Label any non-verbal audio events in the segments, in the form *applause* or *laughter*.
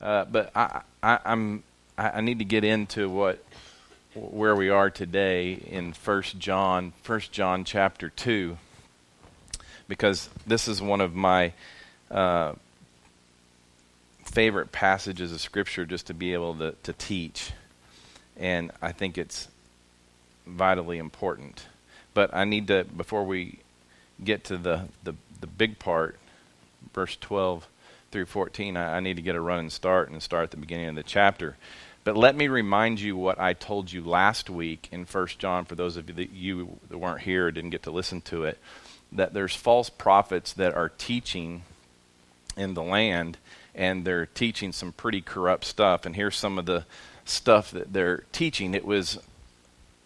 Uh, but I, I'm I, I need to get into what where we are today in First John, First John chapter two, because this is one of my uh, favorite passages of Scripture just to be able to, to teach, and I think it's vitally important. But I need to before we get to the the, the big part, verse twelve through 14, I, I need to get a running start and start at the beginning of the chapter. But let me remind you what I told you last week in First John, for those of you that, you that weren't here or didn't get to listen to it, that there's false prophets that are teaching in the land, and they're teaching some pretty corrupt stuff. And here's some of the stuff that they're teaching. It was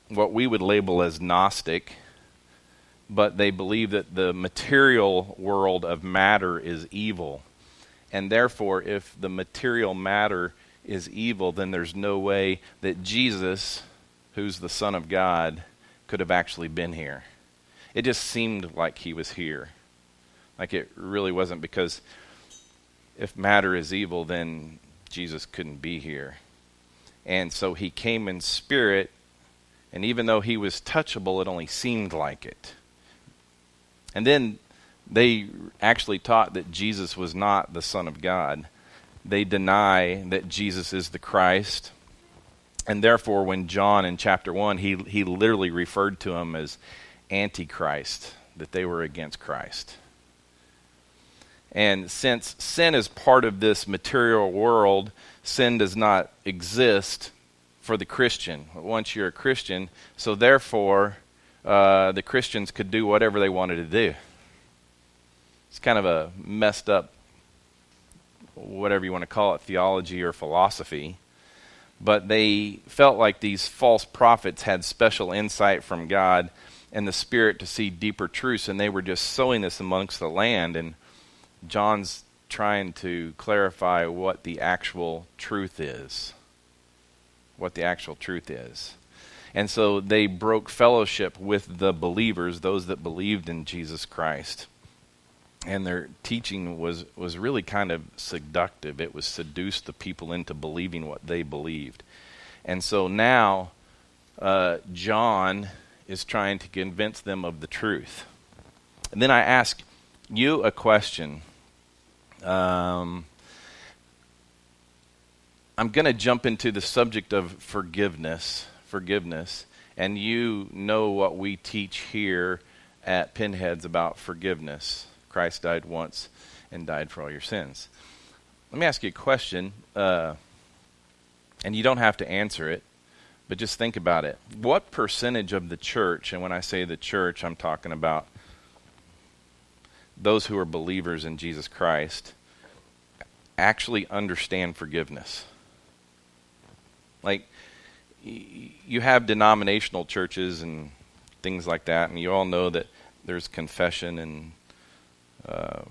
what we would label as Gnostic, but they believe that the material world of matter is evil. And therefore, if the material matter is evil, then there's no way that Jesus, who's the Son of God, could have actually been here. It just seemed like he was here. Like it really wasn't because if matter is evil, then Jesus couldn't be here. And so he came in spirit, and even though he was touchable, it only seemed like it. And then they actually taught that Jesus was not the Son of God they deny that Jesus is the Christ. And therefore, when John in chapter 1, he, he literally referred to him as Antichrist, that they were against Christ. And since sin is part of this material world, sin does not exist for the Christian once you're a Christian. So, therefore, uh, the Christians could do whatever they wanted to do. It's kind of a messed up whatever you want to call it, theology or philosophy. But they felt like these false prophets had special insight from God and the Spirit to see deeper truths, and they were just sowing this amongst the land. And John's trying to clarify what the actual truth is. What the actual truth is. And so they broke fellowship with the believers, those that believed in Jesus Christ and their teaching was was really kind of seductive. It was seduced the people into believing what they believed, and so now uh, John is trying to convince them of the truth. And then I ask you a question. Um, I'm going to jump into the subject of forgiveness. Forgiveness, and you know what we teach here at Pinheads about forgiveness. Christ died once and died for all your sins. Let me ask you a question, uh, and you don't have to answer it, but just think about it. What percentage of the church, and when I say the church, I'm talking about those who are believers in Jesus Christ, actually understand forgiveness? Like, you have denominational churches and things like that, and you all know that there's confession and uh,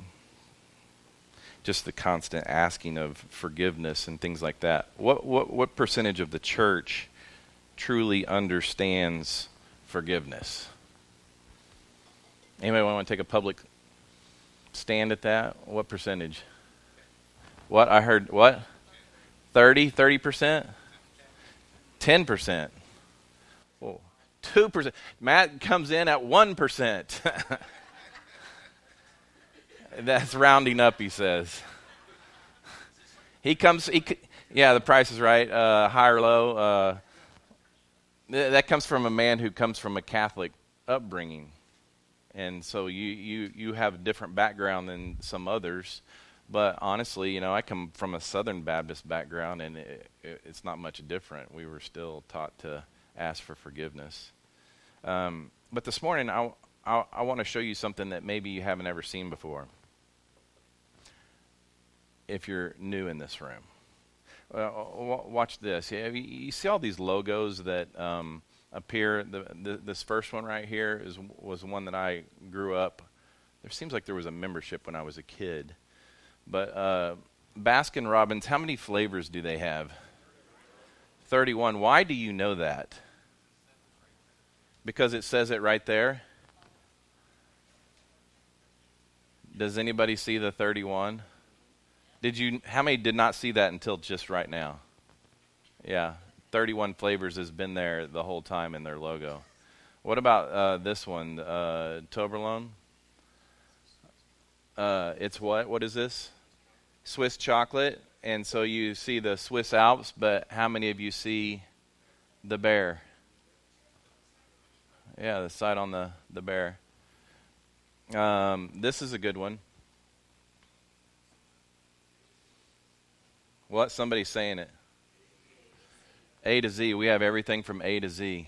just the constant asking of forgiveness and things like that. What what what percentage of the church truly understands forgiveness? Anybody want to take a public stand at that? What percentage? What I heard what? 30, 30%? 10%. Oh, 2%. Matt comes in at 1%. *laughs* That's rounding up, he says. He comes, he, yeah, the price is right, uh, high or low. Uh, th- that comes from a man who comes from a Catholic upbringing. And so you, you, you have a different background than some others. But honestly, you know, I come from a Southern Baptist background, and it, it, it's not much different. We were still taught to ask for forgiveness. Um, but this morning, I, I, I want to show you something that maybe you haven't ever seen before if you're new in this room. Watch this. You see all these logos that um, appear. The, the, this first one right here is was one that I grew up. There seems like there was a membership when I was a kid, but uh, Baskin Robbins. How many flavors do they have? Thirty-one. Why do you know that? Because it says it right there. Does anybody see the 31? Did you? How many did not see that until just right now? Yeah, 31 flavors has been there the whole time in their logo. What about uh, this one, uh, Toblerone? Uh, it's what? What is this? Swiss chocolate. And so you see the Swiss Alps, but how many of you see the bear? Yeah, the side on the, the bear. Um, this is a good one. What? Somebody's saying it. A to Z. We have everything from A to Z.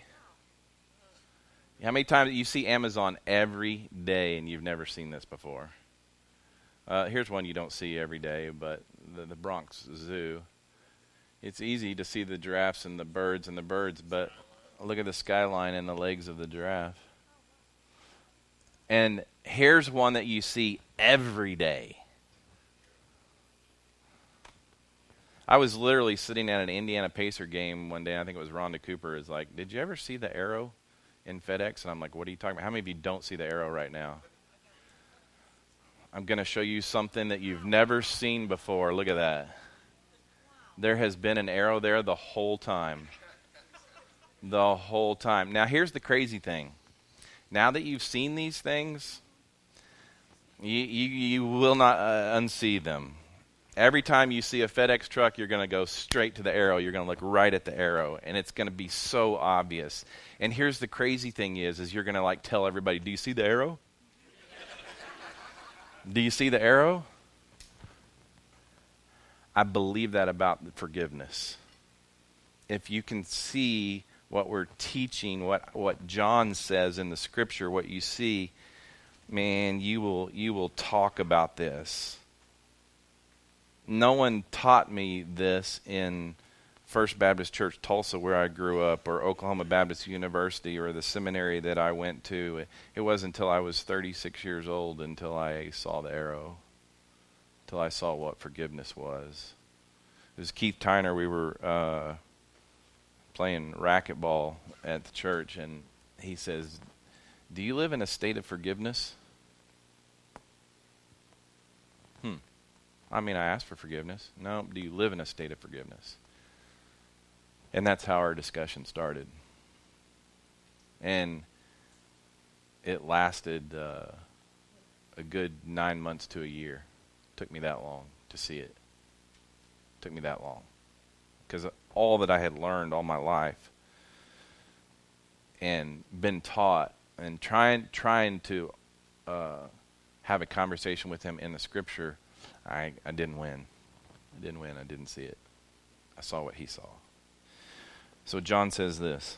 How many times you see Amazon every day and you've never seen this before? Uh, here's one you don't see every day, but the, the Bronx Zoo. It's easy to see the giraffes and the birds and the birds, but look at the skyline and the legs of the giraffe. And here's one that you see every day. I was literally sitting at an Indiana Pacer game one day. I think it was Rhonda Cooper. Is like, "Did you ever see the arrow in FedEx?" And I'm like, "What are you talking about? How many of you don't see the arrow right now?" I'm going to show you something that you've never seen before. Look at that. There has been an arrow there the whole time. The whole time. Now, here's the crazy thing. Now that you've seen these things, you, you, you will not uh, unsee them. Every time you see a FedEx truck, you're going to go straight to the arrow. You're going to look right at the arrow, and it's going to be so obvious. And here's the crazy thing is, is you're going to like tell everybody, "Do you see the arrow? Do you see the arrow?" I believe that about forgiveness. If you can see what we're teaching, what what John says in the scripture, what you see, man, you will you will talk about this no one taught me this in First Baptist Church Tulsa, where I grew up, or Oklahoma Baptist University, or the seminary that I went to. It wasn't until I was 36 years old until I saw the arrow, until I saw what forgiveness was. It was Keith Tyner. We were uh, playing racquetball at the church, and he says, Do you live in a state of forgiveness? I mean, I asked for forgiveness. No, do you live in a state of forgiveness? And that's how our discussion started. And it lasted uh, a good nine months to a year. Took me that long to see it. Took me that long. Because all that I had learned all my life and been taught and trying trying to uh, have a conversation with him in the scripture I, I didn't win. I didn't win. I didn't see it. I saw what he saw. So John says this.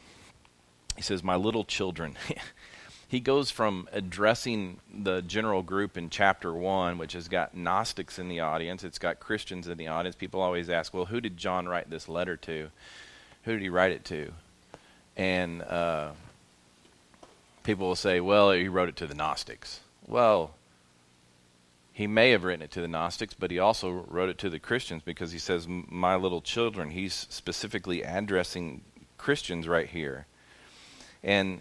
He says, My little children. *laughs* he goes from addressing the general group in chapter 1, which has got Gnostics in the audience, it's got Christians in the audience. People always ask, Well, who did John write this letter to? Who did he write it to? And uh, people will say, Well, he wrote it to the Gnostics. Well, he may have written it to the Gnostics, but he also wrote it to the Christians because he says, My little children. He's specifically addressing Christians right here. And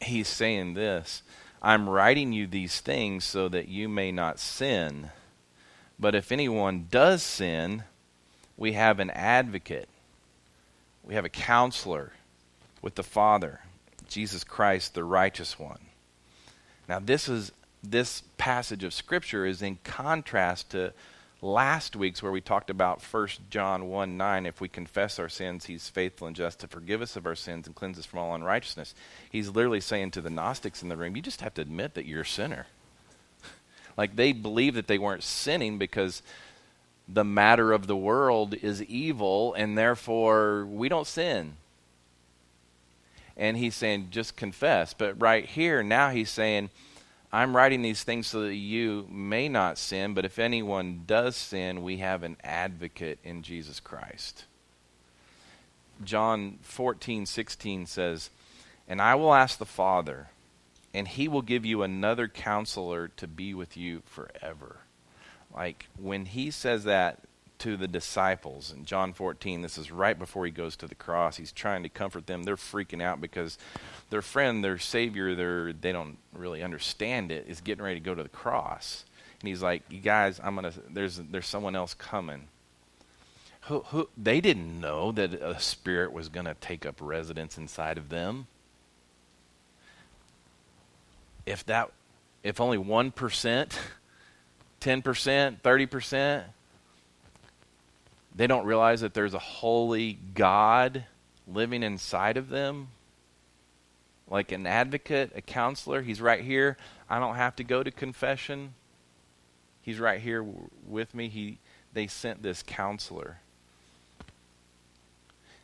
he's saying this I'm writing you these things so that you may not sin. But if anyone does sin, we have an advocate, we have a counselor with the Father, Jesus Christ, the righteous one. Now, this is this passage of Scripture is in contrast to last week's where we talked about 1 John 1 9. If we confess our sins, he's faithful and just to forgive us of our sins and cleanse us from all unrighteousness. He's literally saying to the Gnostics in the room, you just have to admit that you're a sinner. *laughs* like they believe that they weren't sinning because the matter of the world is evil and therefore we don't sin. And he's saying, just confess. But right here, now he's saying, I'm writing these things so that you may not sin, but if anyone does sin, we have an advocate in Jesus Christ. John 14, 16 says, And I will ask the Father, and he will give you another counselor to be with you forever. Like when he says that, to the disciples in John 14. This is right before he goes to the cross. He's trying to comfort them. They're freaking out because their friend, their Savior, they they don't really understand it, is getting ready to go to the cross. and he's like, "You guys, I'm gonna. There's there's someone else coming." Who, who they didn't know that a spirit was going to take up residence inside of them. If that, if only one percent, ten percent, thirty percent, they don't realize that there's a holy God living inside of them like an advocate, a counselor. He's right here. I don't have to go to confession. He's right here w- with me. He they sent this counselor. It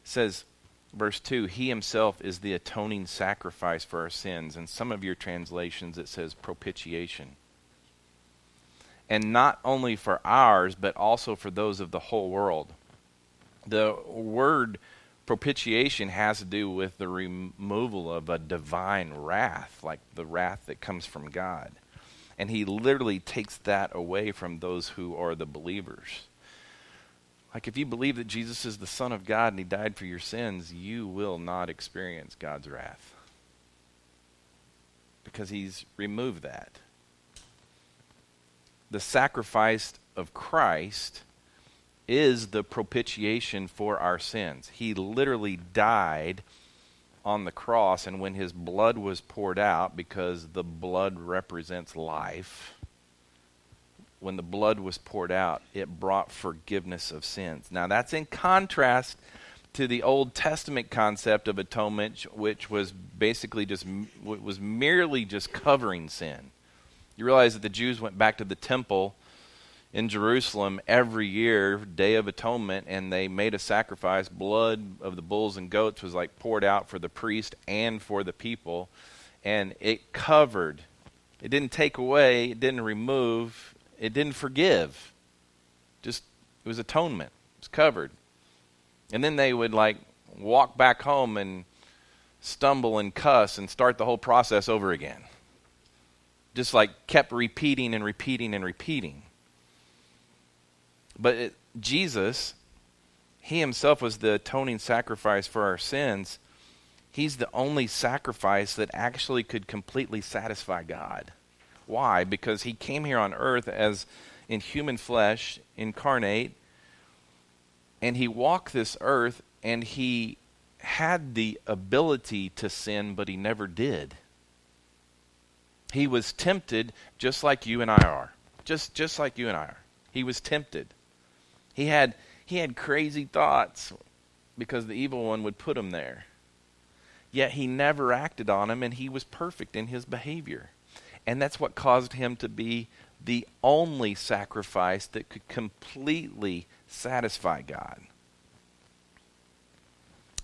says verse 2, he himself is the atoning sacrifice for our sins. In some of your translations it says propitiation. And not only for ours, but also for those of the whole world. The word propitiation has to do with the removal of a divine wrath, like the wrath that comes from God. And he literally takes that away from those who are the believers. Like if you believe that Jesus is the Son of God and he died for your sins, you will not experience God's wrath. Because he's removed that. The sacrifice of Christ is the propitiation for our sins. He literally died on the cross, and when his blood was poured out, because the blood represents life, when the blood was poured out, it brought forgiveness of sins. Now, that's in contrast to the Old Testament concept of atonement, which was basically just was merely just covering sin. You realize that the Jews went back to the temple in Jerusalem every year, Day of Atonement, and they made a sacrifice. Blood of the bulls and goats was like poured out for the priest and for the people, and it covered. It didn't take away, it didn't remove, it didn't forgive. Just it was atonement. It was covered. And then they would like walk back home and stumble and cuss and start the whole process over again. Just like kept repeating and repeating and repeating. But it, Jesus, he himself was the atoning sacrifice for our sins. He's the only sacrifice that actually could completely satisfy God. Why? Because he came here on earth as in human flesh, incarnate, and he walked this earth and he had the ability to sin, but he never did. He was tempted just like you and I are. Just just like you and I are. He was tempted. He had he had crazy thoughts because the evil one would put him there. Yet he never acted on them and he was perfect in his behavior. And that's what caused him to be the only sacrifice that could completely satisfy God.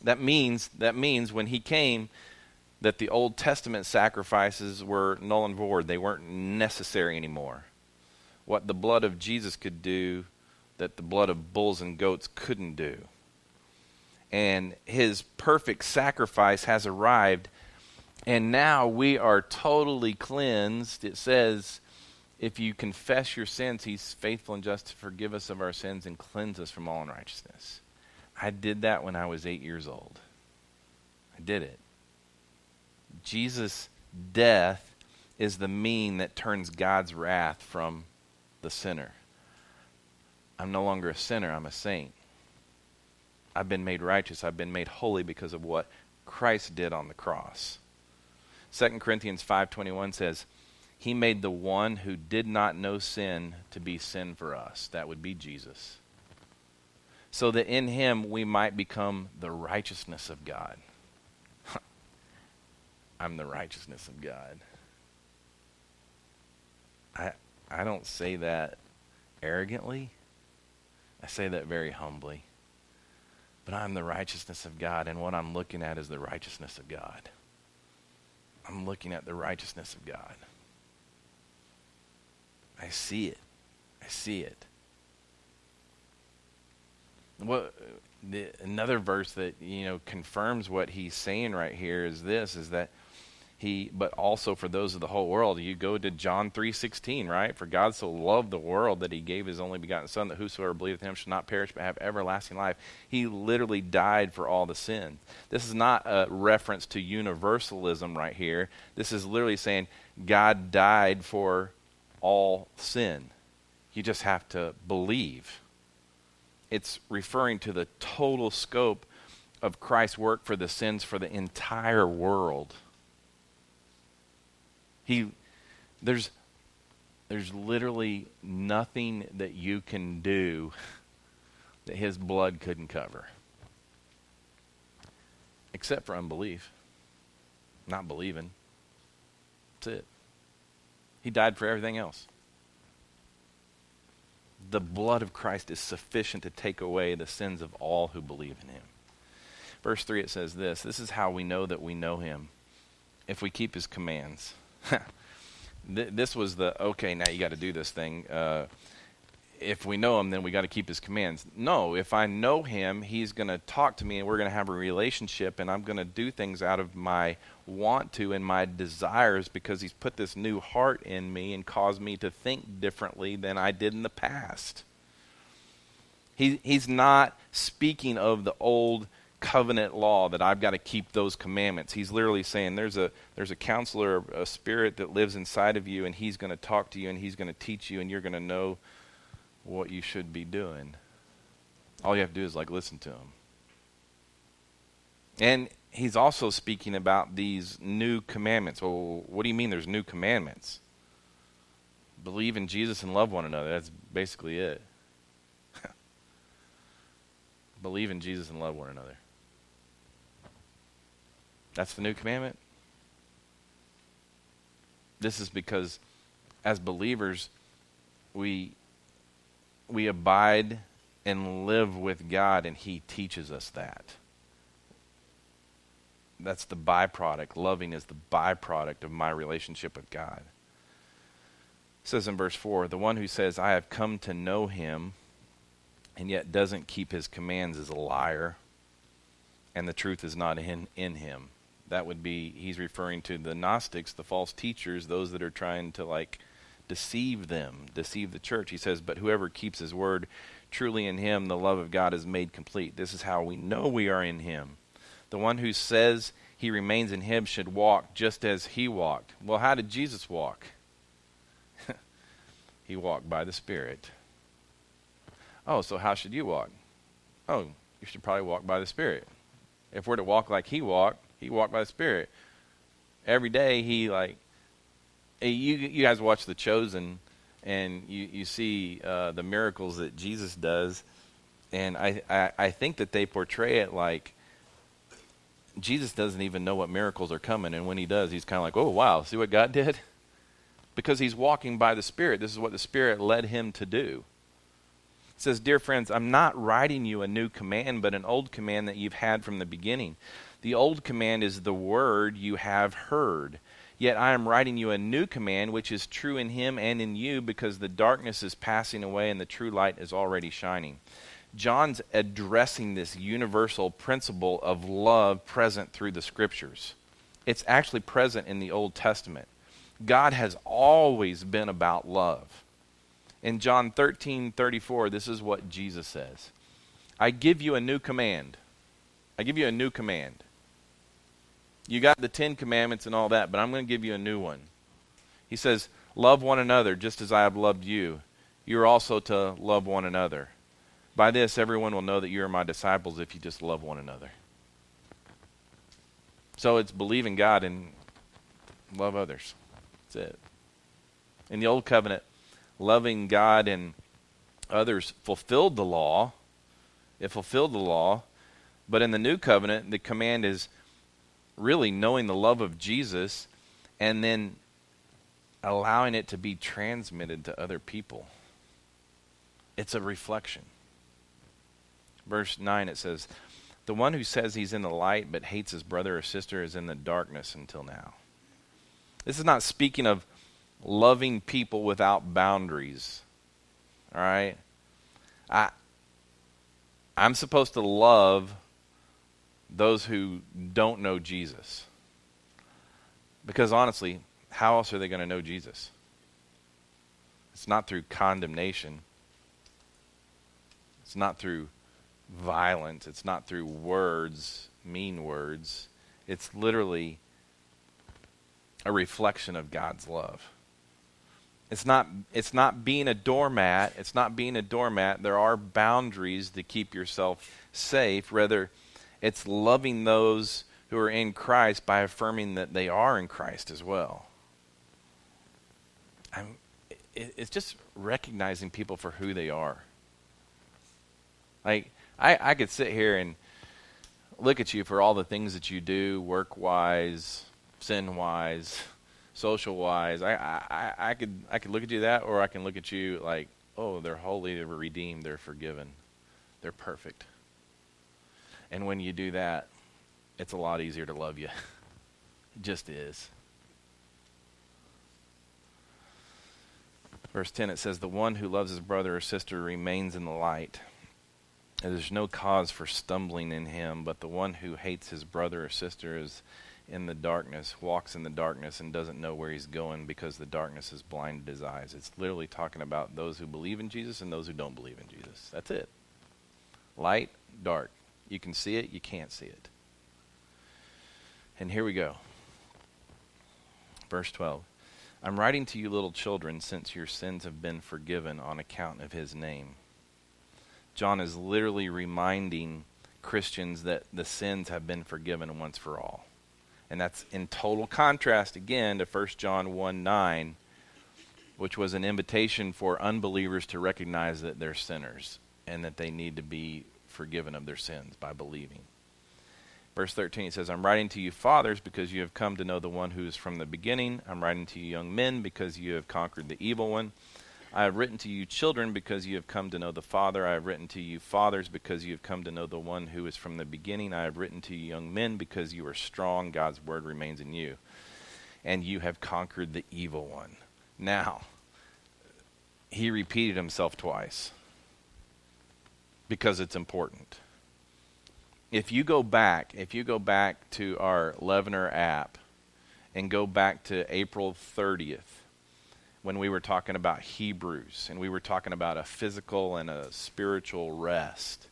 That means that means when he came that the Old Testament sacrifices were null and void. They weren't necessary anymore. What the blood of Jesus could do that the blood of bulls and goats couldn't do. And his perfect sacrifice has arrived, and now we are totally cleansed. It says, if you confess your sins, he's faithful and just to forgive us of our sins and cleanse us from all unrighteousness. I did that when I was eight years old. I did it. Jesus' death is the mean that turns God's wrath from the sinner. I'm no longer a sinner, I'm a saint. I've been made righteous, I've been made holy because of what Christ did on the cross. 2 Corinthians 5:21 says, "He made the one who did not know sin to be sin for us." That would be Jesus. So that in him we might become the righteousness of God. I'm the righteousness of God. I I don't say that arrogantly. I say that very humbly. But I'm the righteousness of God, and what I'm looking at is the righteousness of God. I'm looking at the righteousness of God. I see it. I see it. What the, another verse that you know confirms what he's saying right here is this: is that he but also for those of the whole world you go to john 3.16 right for god so loved the world that he gave his only begotten son that whosoever believeth him shall not perish but have everlasting life he literally died for all the sin this is not a reference to universalism right here this is literally saying god died for all sin. You just have to believe. It's referring to the total scope of Christ's work for the sins for the entire world. He there's there's literally nothing that you can do *laughs* that his blood couldn't cover. Except for unbelief. Not believing. That's it. He died for everything else. The blood of Christ is sufficient to take away the sins of all who believe in him. Verse 3 it says this This is how we know that we know him, if we keep his commands. *laughs* this was the okay, now you got to do this thing. Uh, if we know him, then we got to keep his commands. No, if I know him, he's going to talk to me and we're going to have a relationship, and I'm going to do things out of my want to and my desires because he's put this new heart in me and caused me to think differently than I did in the past. He, he's not speaking of the old covenant law that I've got to keep those commandments. He's literally saying there's a there's a counselor, a spirit that lives inside of you and he's going to talk to you and he's going to teach you and you're going to know what you should be doing. All you have to do is like listen to him. And he's also speaking about these new commandments. Well, what do you mean there's new commandments? Believe in Jesus and love one another. That's basically it. *laughs* Believe in Jesus and love one another. That's the new commandment. This is because as believers we we abide and live with God and he teaches us that. That's the byproduct. Loving is the byproduct of my relationship with God. It says in verse 4 The one who says, I have come to know him, and yet doesn't keep his commands is a liar, and the truth is not in, in him that would be he's referring to the gnostics the false teachers those that are trying to like deceive them deceive the church. He says but whoever keeps his word truly in him the love of god is made complete. This is how we know we are in him. The one who says he remains in him should walk just as he walked. Well how did jesus walk? *laughs* He walked by the spirit. Oh so how should you walk? Oh you should probably walk by the spirit. If we're to walk like he walked he walked by the Spirit. Every day he like you you guys watch The Chosen and you you see uh, the miracles that Jesus does, and I, I I think that they portray it like Jesus doesn't even know what miracles are coming, and when he does, he's kind of like, "Oh wow, see what God *laughs* did," because he's walking by the Spirit. This is what the Spirit led him to do. It says, Dear friends, I'm not writing you a new command, but an old command that you've had from the beginning. The old command is the word you have heard. Yet I am writing you a new command, which is true in him and in you, because the darkness is passing away and the true light is already shining. John's addressing this universal principle of love present through the scriptures. It's actually present in the Old Testament. God has always been about love. In John 13 34, this is what Jesus says I give you a new command. I give you a new command. You got the Ten Commandments and all that, but I'm going to give you a new one. He says, Love one another just as I have loved you. You are also to love one another. By this, everyone will know that you are my disciples if you just love one another. So it's believe in God and love others. That's it. In the Old Covenant, loving God and others fulfilled the law. It fulfilled the law. But in the New Covenant, the command is really knowing the love of Jesus and then allowing it to be transmitted to other people. It's a reflection. Verse 9 it says, The one who says he's in the light but hates his brother or sister is in the darkness until now. This is not speaking of loving people without boundaries. All right? I I'm supposed to love those who don't know Jesus. Because honestly, how else are they going to know Jesus? It's not through condemnation. It's not through violence. It's not through words, mean words. It's literally a reflection of God's love. It's not, it's not being a doormat. It's not being a doormat. There are boundaries to keep yourself safe. Rather, it's loving those who are in Christ by affirming that they are in Christ as well. I'm, it, it's just recognizing people for who they are. Like, I, I could sit here and look at you for all the things that you do, work wise, sin wise, social wise. I, I, I could I could look at you that, or I can look at you like, oh, they're holy, they're redeemed, they're forgiven, they're perfect. And when you do that, it's a lot easier to love you. *laughs* it just is. Verse 10 it says, The one who loves his brother or sister remains in the light. And there's no cause for stumbling in him, but the one who hates his brother or sister is in the darkness, walks in the darkness, and doesn't know where he's going because the darkness has blinded his eyes. It's literally talking about those who believe in Jesus and those who don't believe in Jesus. That's it. Light, dark. You can see it, you can't see it. And here we go. Verse 12. I'm writing to you, little children, since your sins have been forgiven on account of his name. John is literally reminding Christians that the sins have been forgiven once for all. And that's in total contrast again to 1 John 1 9, which was an invitation for unbelievers to recognize that they're sinners and that they need to be forgiven of their sins by believing. Verse 13 it says, I'm writing to you, fathers, because you have come to know the one who is from the beginning. I'm writing to you, young men, because you have conquered the evil one. I have written to you, children, because you have come to know the Father. I have written to you, fathers, because you have come to know the one who is from the beginning. I have written to you, young men, because you are strong. God's word remains in you. And you have conquered the evil one. Now, he repeated himself twice because it's important. If you go back, if you go back to our Levener app and go back to April 30th, when we were talking about Hebrews and we were talking about a physical and a spiritual rest.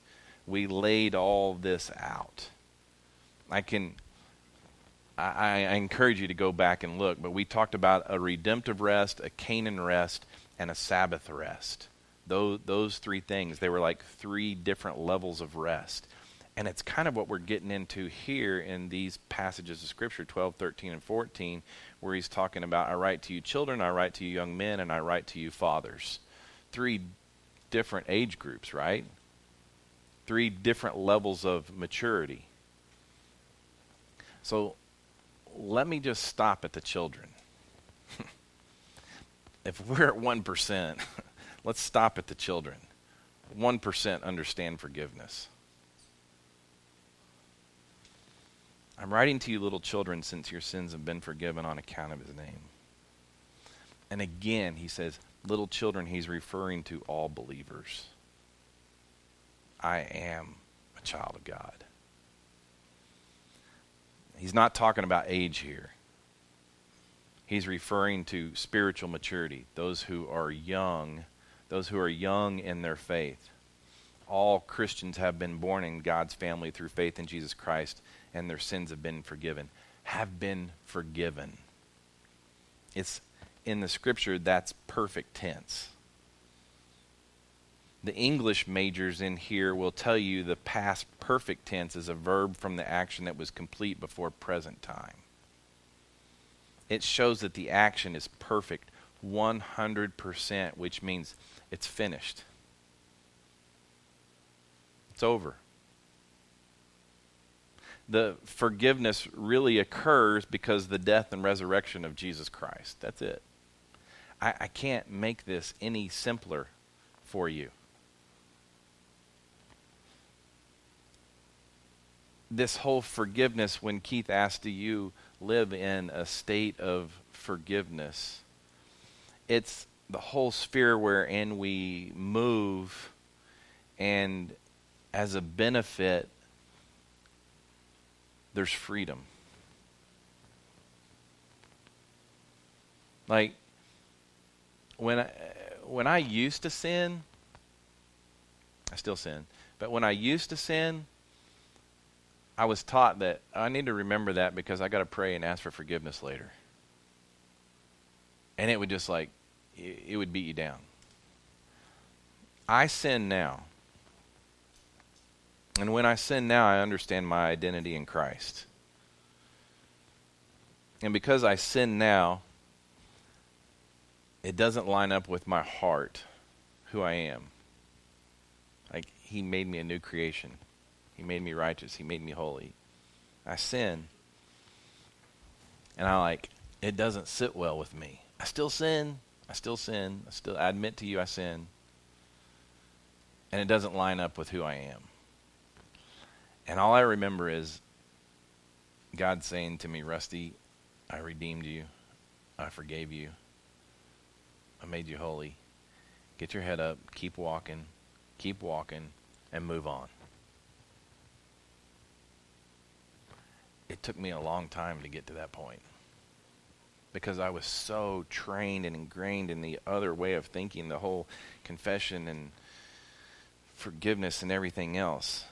We laid all this out. I can I, I, encourage you to go back and look, but we talked about a redemptive rest, a Canaan rest, and a Sabbath rest. Those, those three things, they were like three different levels of rest. And it's kind of what we're getting into here in these passages of Scripture, 12, 13, and 14, where he's talking about, I write to you children, I write to you young men, and I write to you fathers. Three different age groups, right? Three different levels of maturity. So let me just stop at the children. *laughs* if we're at 1%, *laughs* let's stop at the children. 1% understand forgiveness. I'm writing to you, little children, since your sins have been forgiven on account of his name. And again, he says, little children, he's referring to all believers. I am a child of God. He's not talking about age here. He's referring to spiritual maturity, those who are young, those who are young in their faith. All Christians have been born in God's family through faith in Jesus Christ and their sins have been forgiven. Have been forgiven. It's in the scripture that's perfect tense. The English majors in here will tell you the past perfect tense is a verb from the action that was complete before present time. It shows that the action is perfect 100%, which means it's finished. It's over the forgiveness really occurs because the death and resurrection of Jesus Christ. That's it. I, I can't make this any simpler for you. This whole forgiveness, when Keith asked, Do you live in a state of forgiveness? It's the whole sphere wherein we move and as a benefit there's freedom. Like when I, when I used to sin, I still sin, but when I used to sin, I was taught that I need to remember that because I got to pray and ask for forgiveness later. And it would just like it, would beat you down. I sin now. And when I sin now, I understand my identity in Christ. And because I sin now, it doesn't line up with my heart, who I am. Like, He made me a new creation, He made me righteous, He made me holy. I sin. And I like, it doesn't sit well with me. I still sin. I still sin. I still I admit to you I sin. And it doesn't line up with who I am. And all I remember is God saying to me, Rusty, I redeemed you. I forgave you. I made you holy. Get your head up, keep walking, keep walking, and move on. It took me a long time to get to that point because I was so trained and ingrained in the other way of thinking, the whole confession and forgiveness and everything else.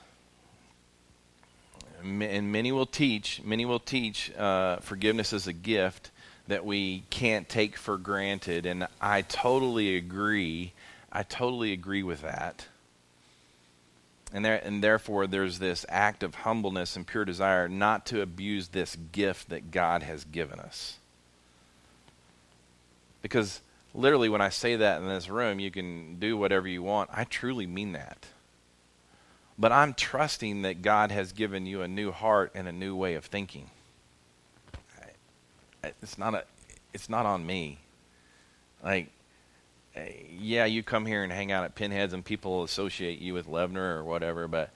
And many will teach, many will teach uh, forgiveness as a gift that we can't take for granted, and I totally agree. I totally agree with that. And, there, and therefore, there's this act of humbleness and pure desire not to abuse this gift that God has given us. Because literally, when I say that in this room, you can do whatever you want. I truly mean that. But I'm trusting that God has given you a new heart and a new way of thinking. It's not a, it's not on me. Like, yeah, you come here and hang out at Pinheads, and people associate you with Levner or whatever, but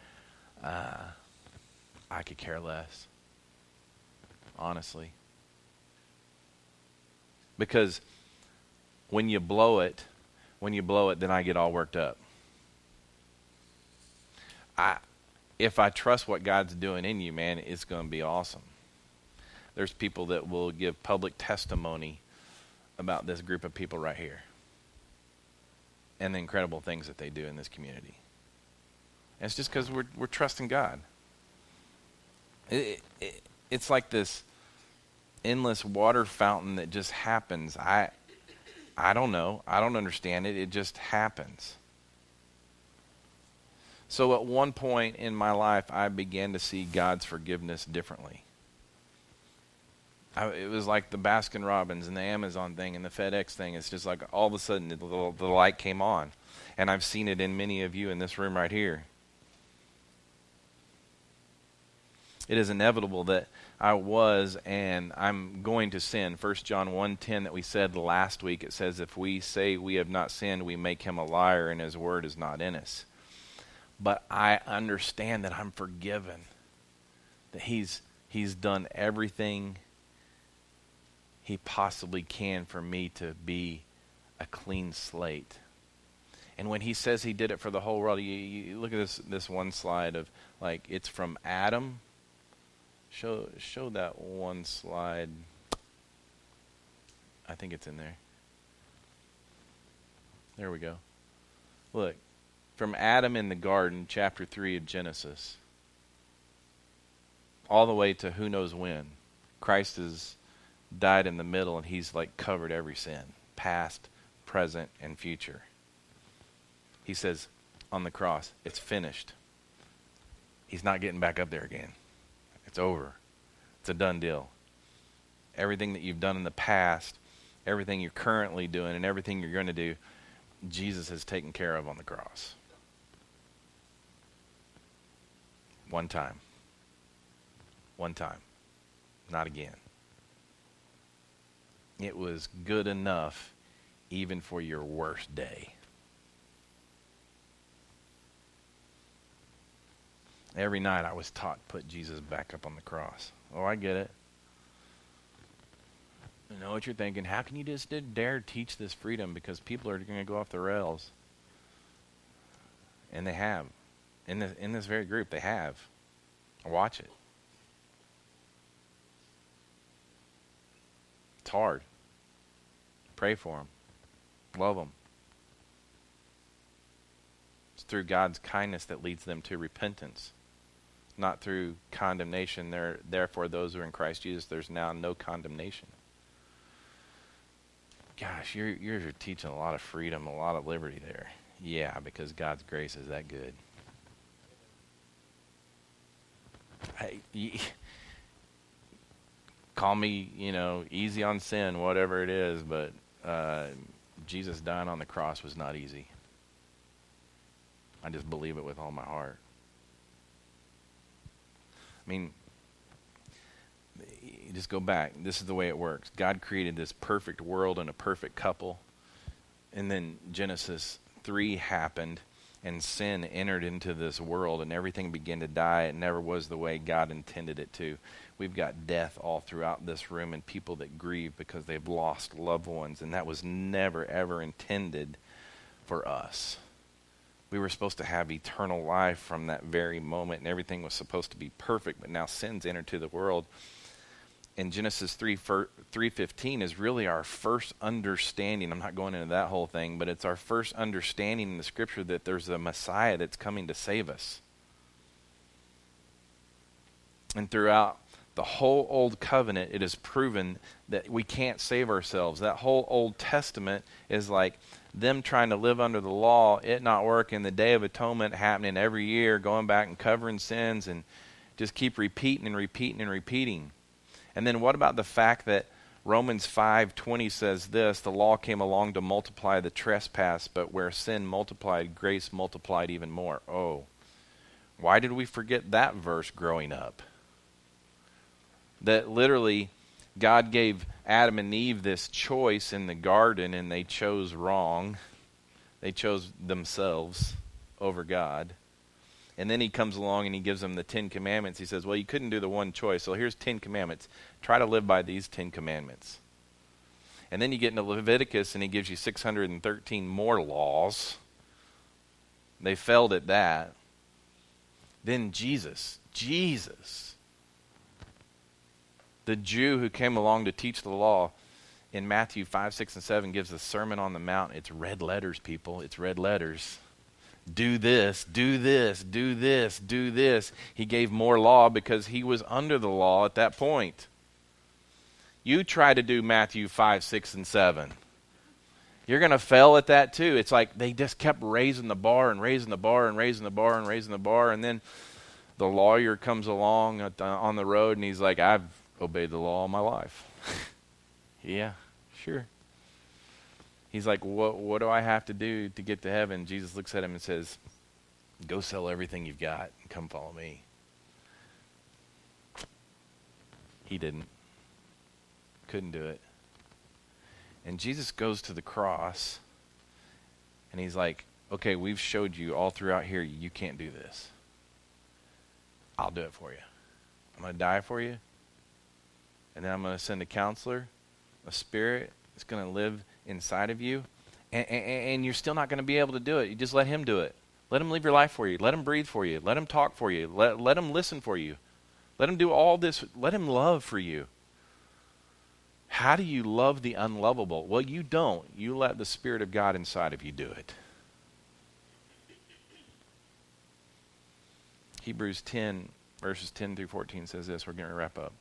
uh, I could care less, honestly. Because when you blow it, when you blow it, then I get all worked up. I, if I trust what God's doing in you, man, it's going to be awesome. There's people that will give public testimony about this group of people right here and the incredible things that they do in this community. And it's just because we're, we're trusting God. It, it, it's like this endless water fountain that just happens. I, I don't know. I don't understand it. It just happens. So at one point in my life, I began to see God's forgiveness differently. I, it was like the Baskin Robbins and the Amazon thing and the FedEx thing. It's just like all of a sudden the, the, the light came on. And I've seen it in many of you in this room right here. It is inevitable that I was and I'm going to sin. 1 John 1:10 that we said last week it says if we say we have not sinned we make him a liar and his word is not in us. But I understand that I'm forgiven. That he's he's done everything he possibly can for me to be a clean slate. And when he says he did it for the whole world, you, you look at this this one slide of like it's from Adam Show show that one slide. I think it's in there. There we go. Look, from Adam in the garden, chapter 3 of Genesis, all the way to who knows when. Christ has died in the middle and he's like covered every sin, past, present, and future. He says on the cross, it's finished. He's not getting back up there again. It's over. It's a done deal. Everything that you've done in the past, everything you're currently doing, and everything you're going to do, Jesus has taken care of on the cross. One time. One time. Not again. It was good enough even for your worst day. Every night I was taught put Jesus back up on the cross. Oh, I get it. I know what you're thinking. How can you just dare teach this freedom because people are going to go off the rails? And they have. In this, in this very group, they have. Watch it. It's hard. Pray for them. Love them. It's through God's kindness that leads them to repentance not through condemnation. There, therefore, those who are in Christ Jesus, there's now no condemnation. gosh, you're, you're teaching a lot of freedom, a lot of liberty there. Yeah, because God's grace is that good. I, *laughs* call me, you know, easy on sin, whatever it is, but uh, Jesus dying on the cross was not easy. I just believe it with all my heart. I mean, just go back. This is the way it works. God created this perfect world and a perfect couple. And then Genesis 3 happened and sin entered into this world and everything began to die. It never was the way God intended it to. We've got death all throughout this room and people that grieve because they've lost loved ones, and that was never, ever intended for us. We were supposed to have eternal life from that very moment, and everything was supposed to be perfect, but now sin's entered to the world in Genesis 3 3:15 is really our first understanding. I'm not going into that whole thing, but it's our first understanding in the scripture that there's a Messiah that's coming to save us. And throughout the whole old covenant it is proven that we can't save ourselves. That whole Old Testament is like them trying to live under the law, it not working, the day of atonement happening every year, going back and covering sins and just keep repeating and repeating and repeating. And then what about the fact that Romans 5:20 says this, the law came along to multiply the trespass, but where sin multiplied, grace multiplied even more. Oh. Why did we forget that verse growing up? That literally God gave Adam and Eve this choice in the garden and they chose wrong. They chose themselves over God. And then he comes along and he gives them the Ten Commandments. He says, Well, you couldn't do the one choice. So here's Ten Commandments. Try to live by these Ten Commandments. And then you get into Leviticus and he gives you 613 more laws. They failed at that. Then Jesus, Jesus, the Jew who came along to teach the law in Matthew 5, 6, and 7 gives the Sermon on the Mount. It's red letters, people. It's red letters do this, do this, do this, do this. He gave more law because he was under the law at that point. You try to do Matthew 5, 6, and 7. You're going to fail at that too. It's like they just kept raising the bar and raising the bar and raising the bar and raising the bar. And then the lawyer comes along on the road and he's like, I've obeyed the law all my life. *laughs* yeah, sure. He's like, what, what do I have to do to get to heaven? Jesus looks at him and says, Go sell everything you've got and come follow me. He didn't. Couldn't do it. And Jesus goes to the cross and he's like, Okay, we've showed you all throughout here you can't do this. I'll do it for you. I'm going to die for you. And then I'm going to send a counselor, a spirit that's going to live inside of you, and, and, and you're still not going to be able to do it. You just let Him do it. Let Him live your life for you. Let Him breathe for you. Let Him talk for you. Let, let Him listen for you. Let Him do all this. Let Him love for you. How do you love the unlovable? Well, you don't. You let the Spirit of God inside of you do it. Hebrews 10, verses 10 through 14 says this. We're going to wrap up.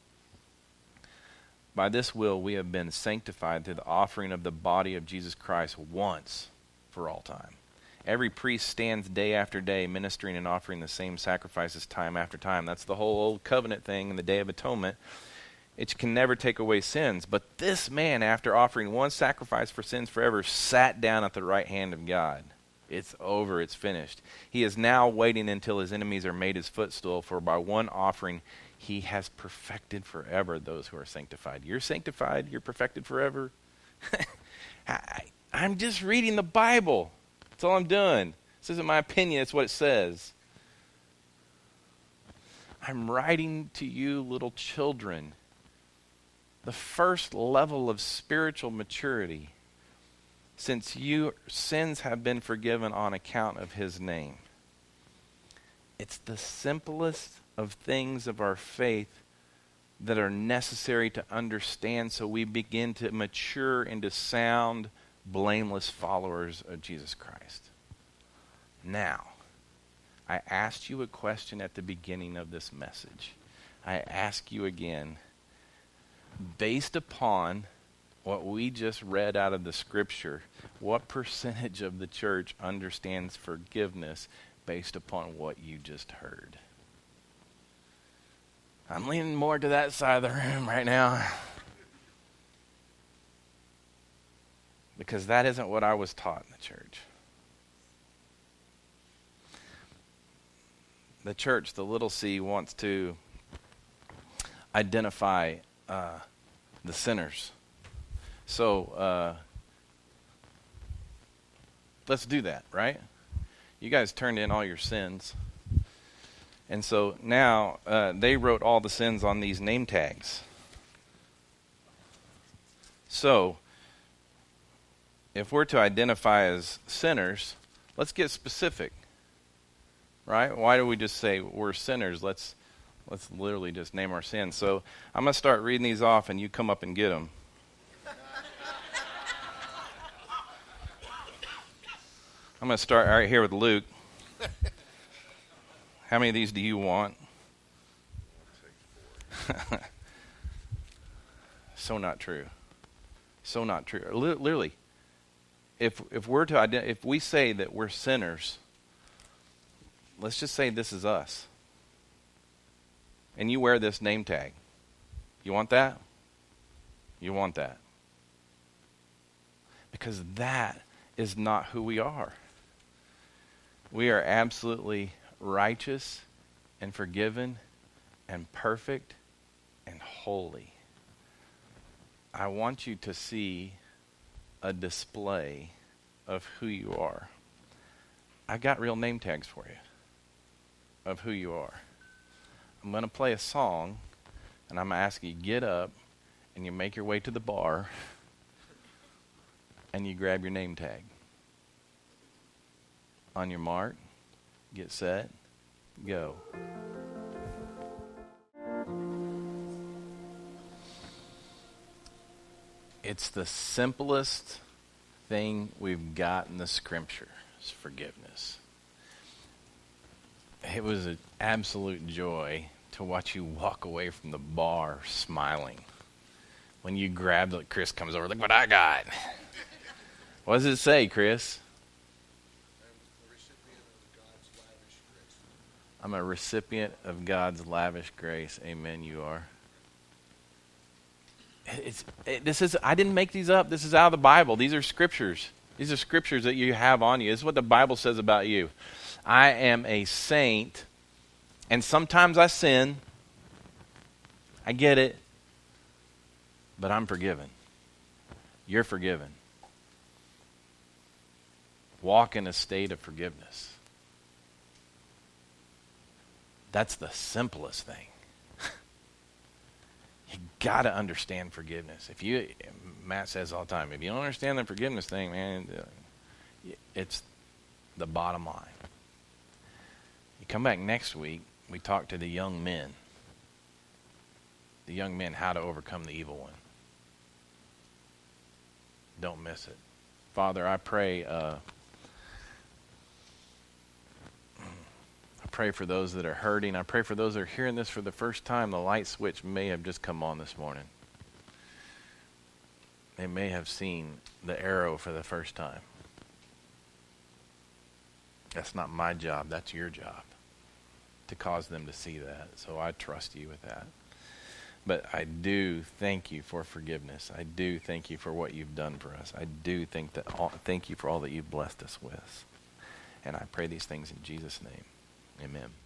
By this will we have been sanctified through the offering of the body of Jesus Christ once for all time. Every priest stands day after day ministering and offering the same sacrifices time after time. That's the whole old covenant thing in the Day of Atonement. It can never take away sins. But this man, after offering one sacrifice for sins forever, sat down at the right hand of God. It's over, it's finished. He is now waiting until his enemies are made his footstool, for by one offering he has perfected forever those who are sanctified. You're sanctified, you're perfected forever. *laughs* I, am just reading the Bible. That's all I'm doing. This isn't my opinion, it's what it says. I'm writing to you, little children, the first level of spiritual maturity since your sins have been forgiven on account of his name. It's the simplest of things of our faith that are necessary to understand so we begin to mature into sound, blameless followers of Jesus Christ. Now, I asked you a question at the beginning of this message. I ask you again, based upon what we just read out of the scripture, what percentage of the church understands forgiveness based upon what you just heard? I'm leaning more to that side of the room right now. Because that isn't what I was taught in the church. The church, the little c, wants to identify uh, the sinners. So uh, let's do that, right? You guys turned in all your sins. And so now uh, they wrote all the sins on these name tags. So if we're to identify as sinners, let's get specific. Right? Why do we just say we're sinners? Let's let's literally just name our sins. So I'm going to start reading these off and you come up and get them. I'm going to start right here with Luke. *laughs* How many of these do you want? *laughs* so not true. So not true. Literally, if if we're to ident- if we say that we're sinners, let's just say this is us. And you wear this name tag. You want that? You want that. Because that is not who we are. We are absolutely righteous and forgiven and perfect and holy. I want you to see a display of who you are. I've got real name tags for you of who you are. I'm going to play a song, and I'm going to ask you get up and you make your way to the bar and you grab your name tag. On your mark, get set, go. It's the simplest thing we've got in the scripture is forgiveness. It was an absolute joy to watch you walk away from the bar smiling. When you grabbed it, Chris comes over, look what I got. What does it say, Chris? I'm a recipient of God's lavish grace. Amen, you are. It's, it, this is I didn't make these up. This is out of the Bible. These are scriptures. These are scriptures that you have on you. This is what the Bible says about you. I am a saint, and sometimes I sin. I get it. But I'm forgiven. You're forgiven. Walk in a state of forgiveness. That's the simplest thing *laughs* you got to understand forgiveness. If you, Matt says all the time, if you don't understand the forgiveness thing, man, it's the bottom line. You come back next week, we talk to the young men. The young men, how to overcome the evil one. Don't miss it. Father, I pray. Uh, pray for those that are hurting. I pray for those that are hearing this for the first time. The light switch may have just come on this morning. They may have seen the arrow for the first time. That's not my job, that's your job to cause them to see that. So I trust you with that. But I do thank you for forgiveness. I do thank you for what you've done for us. I do think that all, thank you for all that you've blessed us with. And I pray these things in Jesus' name. Amen.